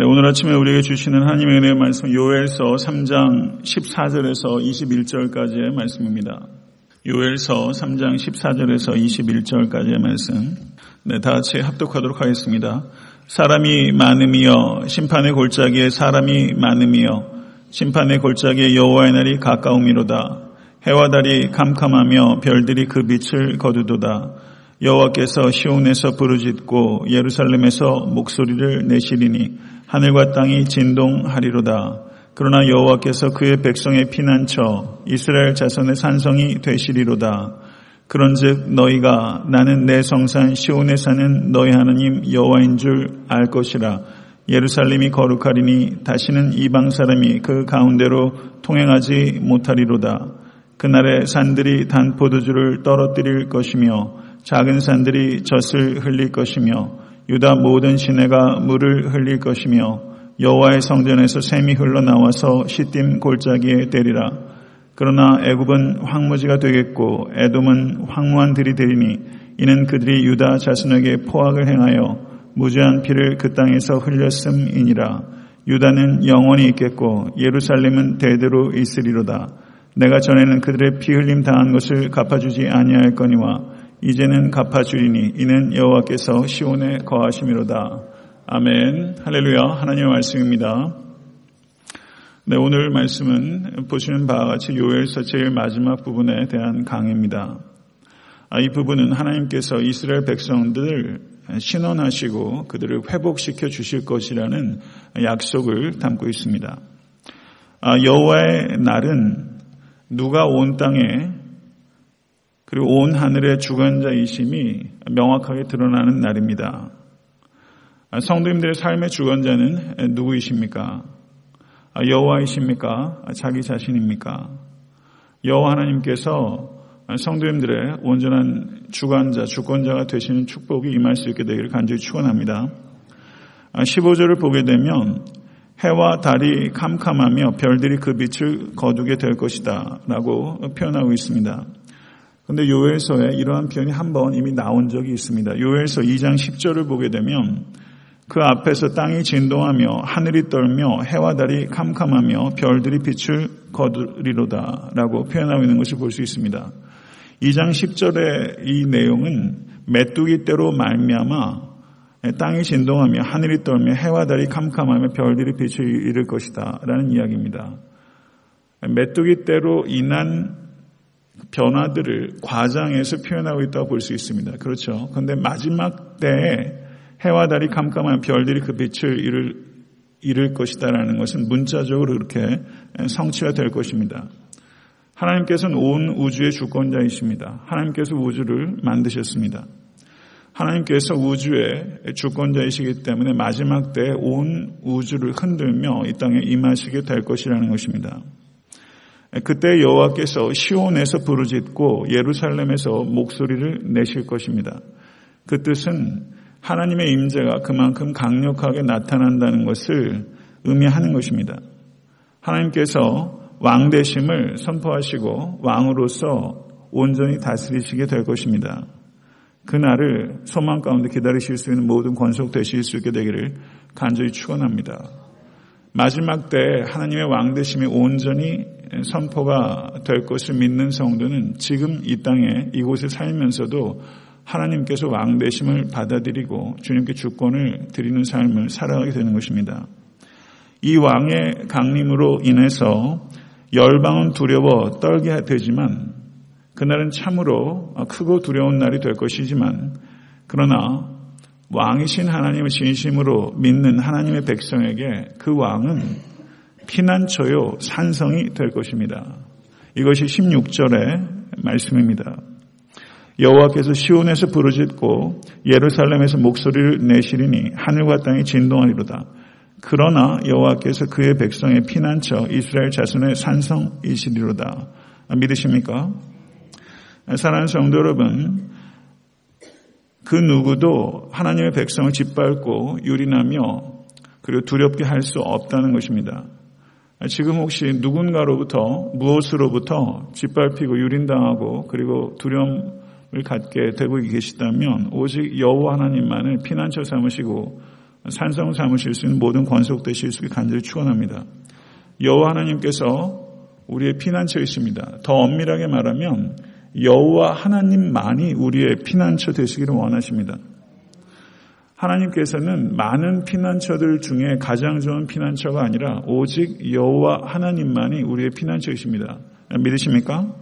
네, 오늘 아침에 우리에게 주시는 하나님의 은혜의 말씀 요엘서 3장 14절에서 21절까지의 말씀입니다. 요엘서 3장 14절에서 21절까지의 말씀. 네, 다 같이 합독하도록 하겠습니다. 사람이 많음이여 심판의 골짜기에 사람이 많음이여 심판의 골짜기에 여호와의 날이 가까움이로다. 해와 달이 캄캄하며 별들이 그 빛을 거두도다. 여호와께서 시온에서 부르짖고 예루살렘에서 목소리를 내시리니 하늘과 땅이 진동하리로다. 그러나 여호와께서 그의 백성의 피난처 이스라엘 자손의 산성이 되시리로다. 그런즉 너희가 나는 내 성산 시온에 사는 너희 하나님 여호와인 줄 알 것이라. 예루살렘이 거룩하리니 다시는 이방 사람이 그 가운데로 통행하지 못하리로다. 그날에 산들이 단 포도주를 떨어뜨릴 것이며 작은 산들이 젖을 흘릴 것이며 유다 모든 시내가 물을 흘릴 것이며 여호와의 성전에서 샘이 흘러나와서 시딤 골짜기에 때리라. 그러나 애굽은 황무지가 되겠고 에돔은 황무한 들이 되리니 이는 그들이 유다 자손에게 포악을 행하여 무죄한 피를 그 땅에서 흘렸음이니라. 유다는 영원히 있겠고 예루살렘은 대대로 있으리로다. 내가 전에는 그들의 피 흘림 당한 것을 갚아주지 아니할 거니와 이제는 갚아주리니 이는 여호와께서 시온에 거하심이로다. 아멘. 할렐루야. 하나님의 말씀입니다. 네, 오늘 말씀은 보시는 바와 같이 요엘서 제일 마지막 부분에 대한 강의입니다. 아, 이 부분은 하나님께서 이스라엘 백성들을 신원하시고 그들을 회복시켜 주실 것이라는 약속을 담고 있습니다. 아, 여호와의 날은 누가 온 땅에 그리고 온 하늘의 주관자이심이 명확하게 드러나는 날입니다. 성도님들의 삶의 주관자는 누구이십니까? 여호와이십니까? 자기 자신입니까? 여호와 하나님께서 성도님들의 온전한 주관자, 주권자가 되시는 축복이 임할 수 있게 되기를 간절히 축원합니다. 15절을 보게 되면 해와 달이 캄캄하며 별들이 그 빛을 거두게 될 것이다 라고 표현하고 있습니다. 그런데 요엘서에 이러한 표현이 한 번 이미 나온 적이 있습니다. 요엘서 2장 10절을 보게 되면 그 앞에서 땅이 진동하며 하늘이 떨며 해와 달이 캄캄하며 별들이 빛을 거두리로다 라고 표현하고 있는 것을 볼 수 있습니다. 2장 10절의 이 내용은 메뚜기 때로 말미암아 땅이 진동하며 하늘이 떨며 해와 달이 캄캄하며 별들이 빛을 잃을 것이다 라는 이야기입니다. 메뚜기 때로 인한 변화들을 과장해서 표현하고 있다고 볼 수 있습니다. 그렇죠. 그런데 마지막 때에 해와 달이 캄캄한 별들이 그 빛을 잃을, 잃을 것이다라는 것은 문자적으로 그렇게 성취가 될 것입니다. 하나님께서는 온 우주의 주권자이십니다. 하나님께서 우주를 만드셨습니다. 하나님께서 우주의 주권자이시기 때문에 마지막 때에 온 우주를 흔들며 이 땅에 임하시게 될 것이라는 것입니다. 그때 여호와께서 시온에서 부르짖고 예루살렘에서 목소리를 내실 것입니다. 그 뜻은 하나님의 임재가 그만큼 강력하게 나타난다는 것을 의미하는 것입니다. 하나님께서 왕 대심을 선포하시고 왕으로서 온전히 다스리시게 될 것입니다. 그날을 소망 가운데 기다리실 수 있는 모든 권속 되실 수 있게 되기를 간절히 축원합니다. 마지막 때 하나님의 왕 대심이 온전히 선포가 될 것을 믿는 성도는 지금 이 땅에 이곳에 살면서도 하나님께서 왕 되심을 받아들이고 주님께 주권을 드리는 삶을 살아가게 되는 것입니다. 이 왕의 강림으로 인해서 열방은 두려워 떨게 되지만 그날은 참으로 크고 두려운 날이 될 것이지만 그러나 왕이신 하나님을 진심으로 믿는 하나님의 백성에게 그 왕은 피난처요 산성이 될 것입니다. 이것이 16절의 말씀입니다. 여호와께서 시온에서 부르짖고 예루살렘에서 목소리를 내시리니 하늘과 땅이 진동하리로다. 그러나 여호와께서 그의 백성의 피난처 이스라엘 자손의 산성이시리로다. 믿으십니까? 사랑하는 성도 여러분, 그 누구도 하나님의 백성을 짓밟고 유린하며 그리고 두렵게 할 수 없다는 것입니다. 지금 혹시 누군가로부터 무엇으로부터 짓밟히고 유린당하고 그리고 두려움을 갖게 되고 계시다면 오직 여호와 하나님만을 피난처 삼으시고 산성 삼으실 수 있는 모든 권속 되실 수 있게 간절히 축원합니다. 여호와 하나님께서 우리의 피난처이십니다. 더 엄밀하게 말하면 여호와 하나님만이 우리의 피난처 되시기를 원하십니다. 하나님께서는 많은 피난처들 중에 가장 좋은 피난처가 아니라 오직 여호와 하나님만이 우리의 피난처이십니다. 믿으십니까?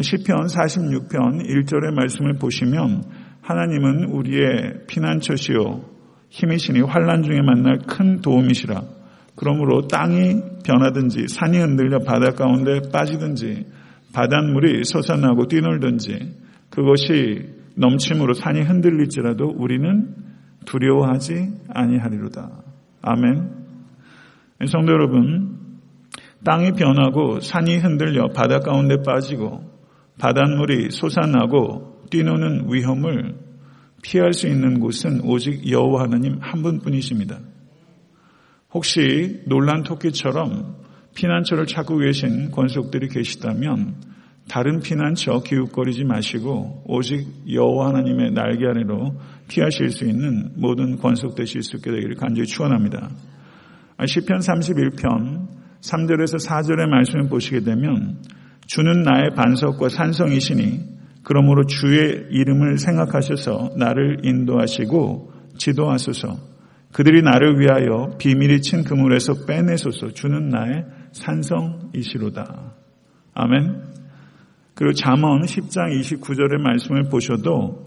시편 46편 1절의 말씀을 보시면 하나님은 우리의 피난처시요 힘이시니 환란 중에 만날 큰 도움이시라. 그러므로 땅이 변하든지 산이 흔들려 바다 가운데 빠지든지 바닷물이 솟아나고 뛰놀든지 그것이 넘침으로 산이 흔들릴지라도 우리는 두려워하지 아니하리로다. 아멘. 성도 여러분, 땅이 변하고 산이 흔들려 바다 가운데 빠지고 바닷물이 솟아나고 뛰노는 위험을 피할 수 있는 곳은 오직 여호와 하나님 한 분뿐이십니다. 혹시 놀란 토끼처럼 피난처를 찾고 계신 권속들이 계시다면 다른 피난처 기웃거리지 마시고 오직 여호와 하나님의 날개 아래로 피하실 수 있는 모든 권속되실 수 있게 되기를 간절히 축원합니다. 시편 31편 3절에서 4절의 말씀을 보시게 되면 주는 나의 반석과 산성이시니 그러므로 주의 이름을 생각하셔서 나를 인도하시고 지도하소서 그들이 나를 위하여 비밀이 친 그물에서 빼내소서 주는 나의 산성이시로다. 아멘. 그리고 잠언 10장 29절의 말씀을 보셔도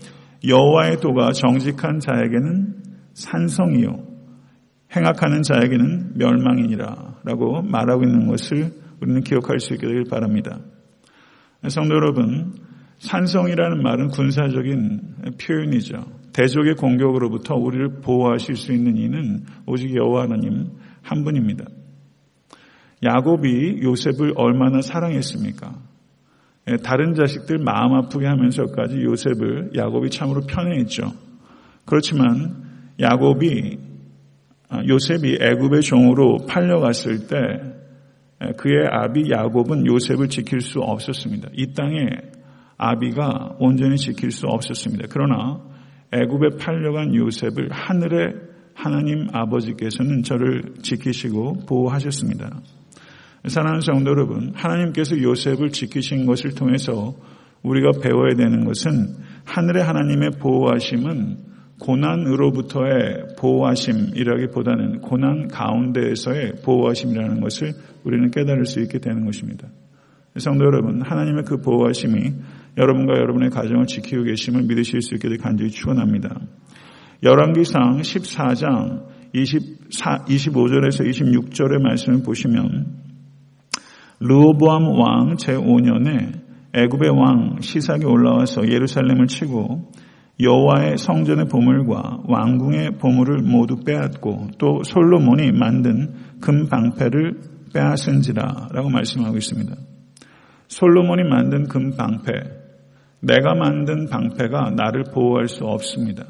여호와의 도가 정직한 자에게는 산성이요 행악하는 자에게는 멸망이니라라고 말하고 있는 것을 우리는 기억할 수 되길 바랍니다. 성도 여러분, 산성이라는 말은 군사적인 표현이죠. 대적의 공격으로부터 우리를 보호하실 수 있는 이는 오직 여호와 하나님 한 분입니다. 야곱이 요셉을 얼마나 사랑했습니까? 예, 다른 자식들 마음 아프게 하면서까지 요셉을 야곱이 참으로 편애했죠. 그렇지만 야곱이 아, 요셉이 애굽의 종으로 팔려갔을 때 예, 그의 아비 야곱은 요셉을 지킬 수 없었습니다. 이 땅에 아비가 온전히 지킬 수 없었습니다. 그러나 애굽에 팔려간 요셉을 하늘의 하나님 아버지께서는 저를 지키시고 보호하셨습니다. 사랑하는 성도 여러분, 하나님께서 요셉을 지키신 것을 통해서 우리가 배워야 되는 것은 하늘의 하나님의 보호하심은 고난으로부터의 보호하심이라기보다는 고난 가운데에서의 보호하심이라는 것을 우리는 깨달을 수 있게 되는 것입니다. 성도 여러분, 하나님의 그 보호하심이 여러분과 여러분의 가정을 지키고 계심을 믿으실 수 있게 되 간절히 축원합니다. 열왕기상 14장 24, 25절에서 26절의 말씀을 보시면 르호보암 왕 제5년에 애굽의 왕 시삭이 올라와서 예루살렘을 치고 여호와의 성전의 보물과 왕궁의 보물을 모두 빼앗고 또 솔로몬이 만든 금 방패를 빼앗은지라라고 말씀하고 있습니다. 솔로몬이 만든 금 방패, 내가 만든 방패가 나를 보호할 수 없습니다.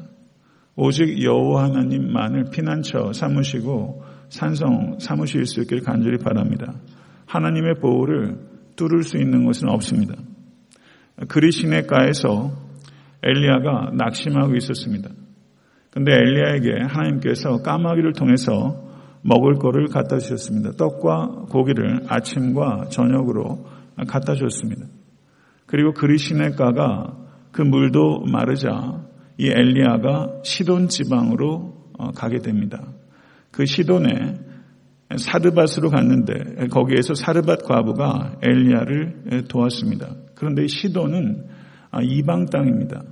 오직 여호와 하나님만을 피난처 삼으시고 산성 삼으실 수 있길 간절히 바랍니다. 하나님의 보호를 뚫을 수 있는 것은 없습니다. 그리시네가에서 엘리야가 낙심하고 있었습니다. 근데 엘리야에게 하나님께서 까마귀를 통해서 먹을 거를 갖다 주셨습니다. 떡과 고기를 아침과 저녁으로 갖다 주셨습니다. 그리고 그리시네가가 그 물도 마르자 이 엘리야가 시돈 지방으로 어, 가게 됩니다. 그 시돈에 사르밧으로 갔는데 거기에서 사르밧 과부가 엘리야를 도왔습니다. 그런데 시도는 아, 이방 땅입니다.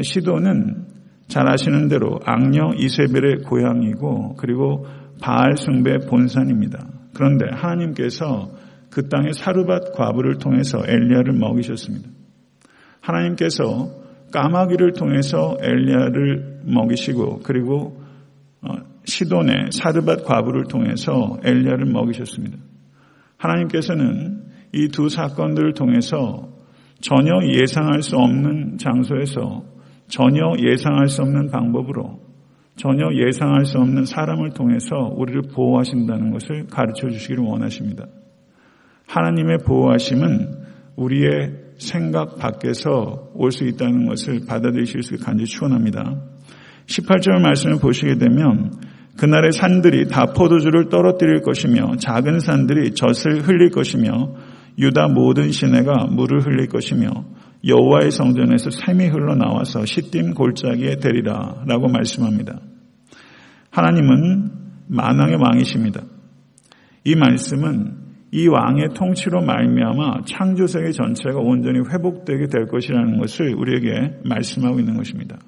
시도는 잘 아시는 대로 악녀 이세벨의 고향이고 그리고 바알 숭배 본산입니다. 그런데 하나님께서 그 땅의 사르밧 과부를 통해서 엘리야를 먹이셨습니다. 하나님께서 까마귀를 통해서 엘리야를 먹이시고 그리고 어, 시돈의 사르밧 과부를 통해서 엘리야를 먹이셨습니다. 하나님께서는 이 두 사건들을 통해서 전혀 예상할 수 없는 장소에서 전혀 예상할 수 없는 방법으로 전혀 예상할 수 없는 사람을 통해서 우리를 보호하신다는 것을 가르쳐 주시기를 원하십니다. 하나님의 보호하심은 우리의 생각 밖에서 올 수 있다는 것을 받아들이실 수 간절히 축원합니다. 18절 말씀을 보시게 되면 그날의 산들이 다 포도주를 떨어뜨릴 것이며 작은 산들이 젖을 흘릴 것이며 유다 모든 시내가 물을 흘릴 것이며 여호와의 성전에서 샘이 흘러나와서 시딤 골짜기에 되리라 라고 말씀합니다. 하나님은 만왕의 왕이십니다. 이 말씀은 이 왕의 통치로 말미암아 창조세계 전체가 온전히 회복되게 될 것이라는 것을 우리에게 말씀하고 있는 것입니다.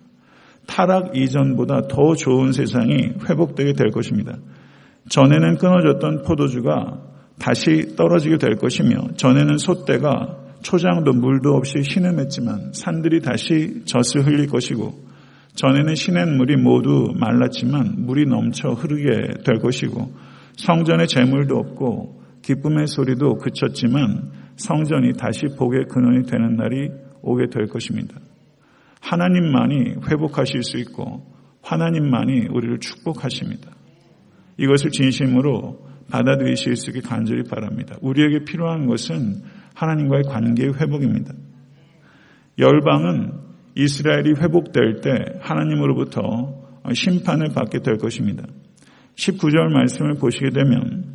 타락 이전보다 더 좋은 세상이 회복되게 될 것입니다. 전에는 끊어졌던 포도주가 다시 떨어지게 될 것이며 전에는 솥대가 초장도 물도 없이 신음했지만 산들이 다시 젖을 흘릴 것이고 전에는 시냇물이 모두 말랐지만 물이 넘쳐 흐르게 될 것이고 성전에 재물도 없고 기쁨의 소리도 그쳤지만 성전이 다시 복의 근원이 되는 날이 오게 될 것입니다. 하나님만이 회복하실 수 있고 하나님만이 우리를 축복하십니다. 이것을 진심으로 받아들이실 수 있게 간절히 바랍니다. 우리에게 필요한 것은 하나님과의 관계의 회복입니다. 열방은 이스라엘이 회복될 때 하나님으로부터 심판을 받게 될 것입니다. 19절 말씀을 보시게 되면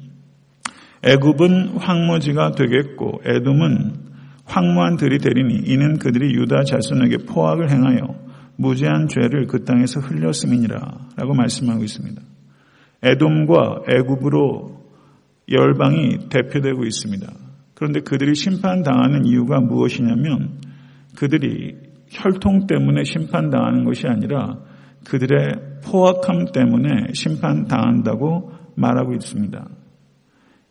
애굽은 황무지가 되겠고 에돔은 황무한 들이 되리니 이는 그들이 유다 자손에게 포악을 행하여 무죄한 죄를 그 땅에서 흘렸음이니라 라고 말씀하고 있습니다. 에돔과 애굽으로 열방이 대표되고 있습니다. 그런데 그들이 심판당하는 이유가 무엇이냐면 그들이 혈통 때문에 심판당하는 것이 아니라 그들의 포악함 때문에 심판당한다고 말하고 있습니다.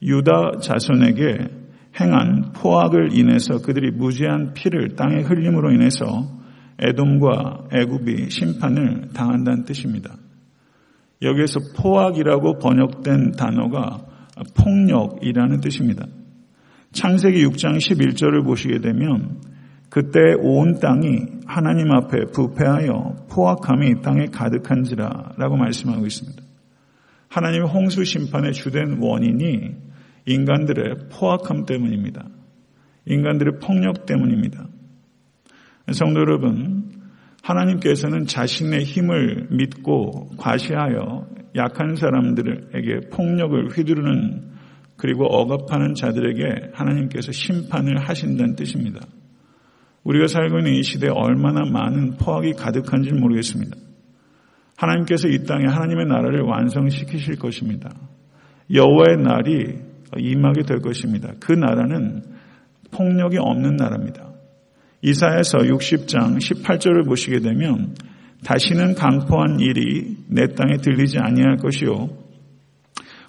유다 자손에게 행한 포악을 인해서 그들이 무지한 피를 땅에 흘림으로 인해서 에돔과 애굽이 심판을 당한다는 뜻입니다. 여기에서 포악이라고 번역된 단어가 폭력이라는 뜻입니다. 창세기 6장 11절을 보시게 되면 그때 온 땅이 하나님 앞에 부패하여 포악함이 땅에 가득한지라 라고 말씀하고 있습니다. 하나님의 홍수 심판의 주된 원인이 인간들의 포악함 때문입니다. 인간들의 폭력 때문입니다. 성도 여러분, 하나님께서는 자신의 힘을 믿고 과시하여 약한 사람들에게 폭력을 휘두르는 그리고 억압하는 자들에게 하나님께서 심판을 하신다는 뜻입니다. 우리가 살고 있는 이 시대에 얼마나 많은 포악이 가득한지 모르겠습니다. 하나님께서 이 땅에 하나님의 나라를 완성시키실 것입니다. 여호와의 날이 임하게 될 것입니다. 그 나라는 폭력이 없는 나라입니다. 이사에서 60장 18절을 보시게 되면 다시는 강포한 일이 내 땅에 들리지 아니할 것이요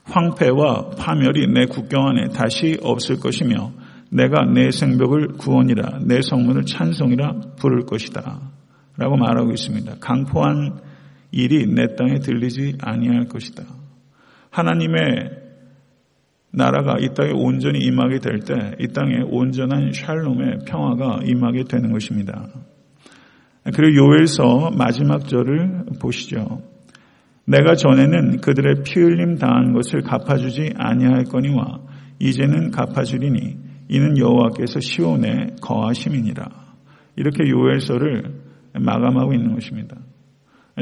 황폐와 파멸이 내 국경 안에 다시 없을 것이며 내가 내 생벽을 구원이라 내 성문을 찬송이라 부를 것이다. 라고 말하고 있습니다. 강포한 일이 내 땅에 들리지 아니할 것이다. 하나님의 나라가 이 땅에 온전히 임하게 될 때 이 땅에 온전한 샬롬의 평화가 임하게 되는 것입니다. 그리고 요엘서 마지막 절을 보시죠. 내가 전에는 그들의 피 흘림 당한 것을 갚아주지 아니할 거니와 이제는 갚아주리니 이는 여호와께서 시온에 거하심이니라. 이렇게 요엘서를 마감하고 있는 것입니다.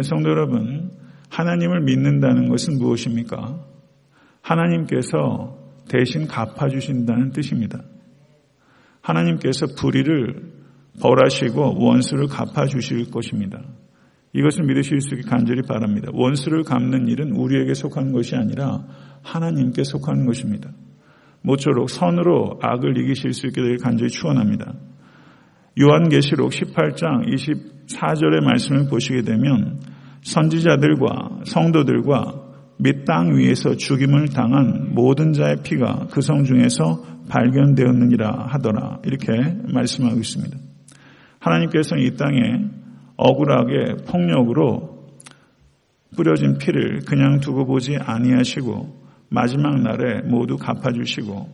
성도 여러분, 하나님을 믿는다는 것은 무엇입니까? 하나님께서 대신 갚아주신다는 뜻입니다. 하나님께서 불의를 벌하시고 원수를 갚아주실 것입니다. 이것을 믿으실 수 있게 간절히 바랍니다. 원수를 갚는 일은 우리에게 속한 것이 아니라 하나님께 속한 것입니다. 모쪼록 선으로 악을 이기실 수 있게 되길 간절히 축원합니다. 요한계시록 18장 24절의 말씀을 보시게 되면 선지자들과 성도들과 및 땅 위에서 죽임을 당한 모든 자의 피가 그 성 중에서 발견되었느니라 하더라. 이렇게 말씀하고 있습니다. 하나님께서는 이 땅에 억울하게 폭력으로 뿌려진 피를 그냥 두고 보지 아니하시고 마지막 날에 모두 갚아주시고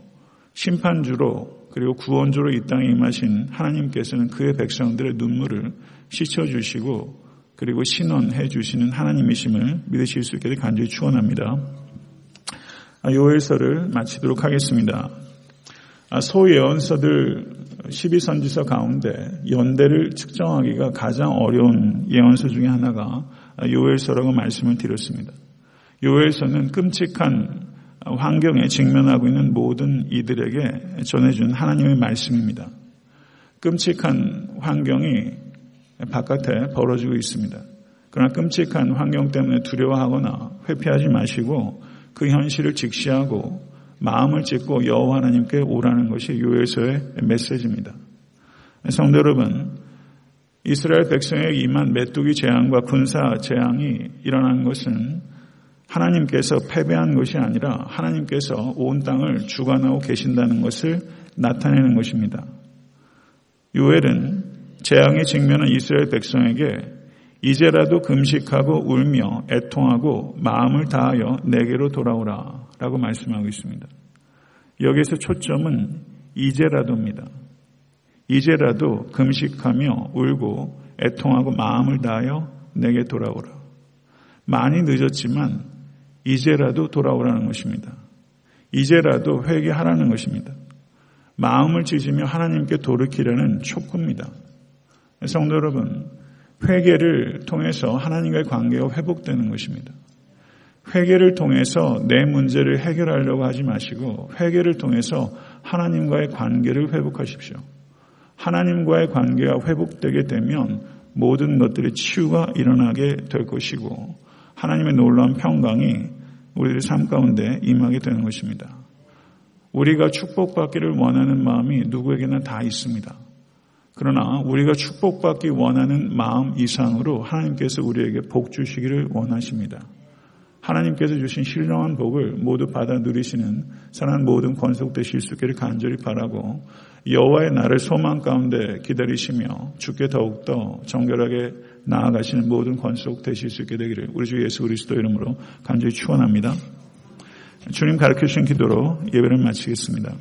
심판주로 그리고 구원주로 이 땅에 임하신 하나님께서는 그의 백성들의 눈물을 씻어주시고 그리고 신원해 주시는 하나님이심을 믿으실 수 있게 간절히 축원합니다. 아, 요엘서를 마치도록 하겠습니다. 아, 소예언서들 12선지서 가운데 연대를 측정하기가 가장 어려운 예언서 중에 하나가 요엘서라고 말씀을 드렸습니다. 요엘서는 끔찍한 환경에 직면하고 있는 모든 이들에게 전해준 하나님의 말씀입니다. 끔찍한 환경이 바깥에 벌어지고 있습니다. 그러나 끔찍한 환경 때문에 두려워하거나 회피하지 마시고 그 현실을 직시하고 마음을 찢고 여호와 하나님께 오라는 것이 요엘서의 메시지입니다. 성도 여러분, 이스라엘 백성에 임한 메뚜기 재앙과 군사 재앙이 일어난 것은 하나님께서 패배한 것이 아니라 하나님께서 온 땅을 주관하고 계신다는 것을 나타내는 것입니다. 요엘은 재앙에 직면한 이스라엘 백성에게 이제라도 금식하고 울며 애통하고 마음을 다하여 내게로 돌아오라 라고 말씀하고 있습니다. 여기서 초점은 이제라도입니다. 이제라도 금식하며 울고 애통하고 마음을 다하여 내게 돌아오라. 많이 늦었지만 이제라도 돌아오라는 것입니다. 이제라도 회개하라는 것입니다. 마음을 찢으며 하나님께 돌이키려는 촉구입니다. 성도 여러분, 회개를 통해서 하나님과의 관계가 회복되는 것입니다. 회개를 통해서 내 문제를 해결하려고 하지 마시고 회개를 통해서 하나님과의 관계를 회복하십시오. 하나님과의 관계가 회복되게 되면 모든 것들의 치유가 일어나게 될 것이고 하나님의 놀라운 평강이 우리의 삶 가운데 임하게 되는 것입니다. 우리가 축복받기를 원하는 마음이 누구에게나 다 있습니다. 그러나 우리가 축복받기 원하는 마음 이상으로 하나님께서 우리에게 복 주시기를 원하십니다. 하나님께서 주신 신령한 복을 모두 받아 누리시는 사람 모든 권속되실 수 있기를 간절히 바라고 여호와의 날을 소망 가운데 기다리시며 주께 더욱더 정결하게 나아가시는 모든 권속 되실 수 있게 되기를 우리 주 예수 그리스도 이름으로 간절히 축원합니다. 주님 가르쳐 주신 기도로 예배를 마치겠습니다.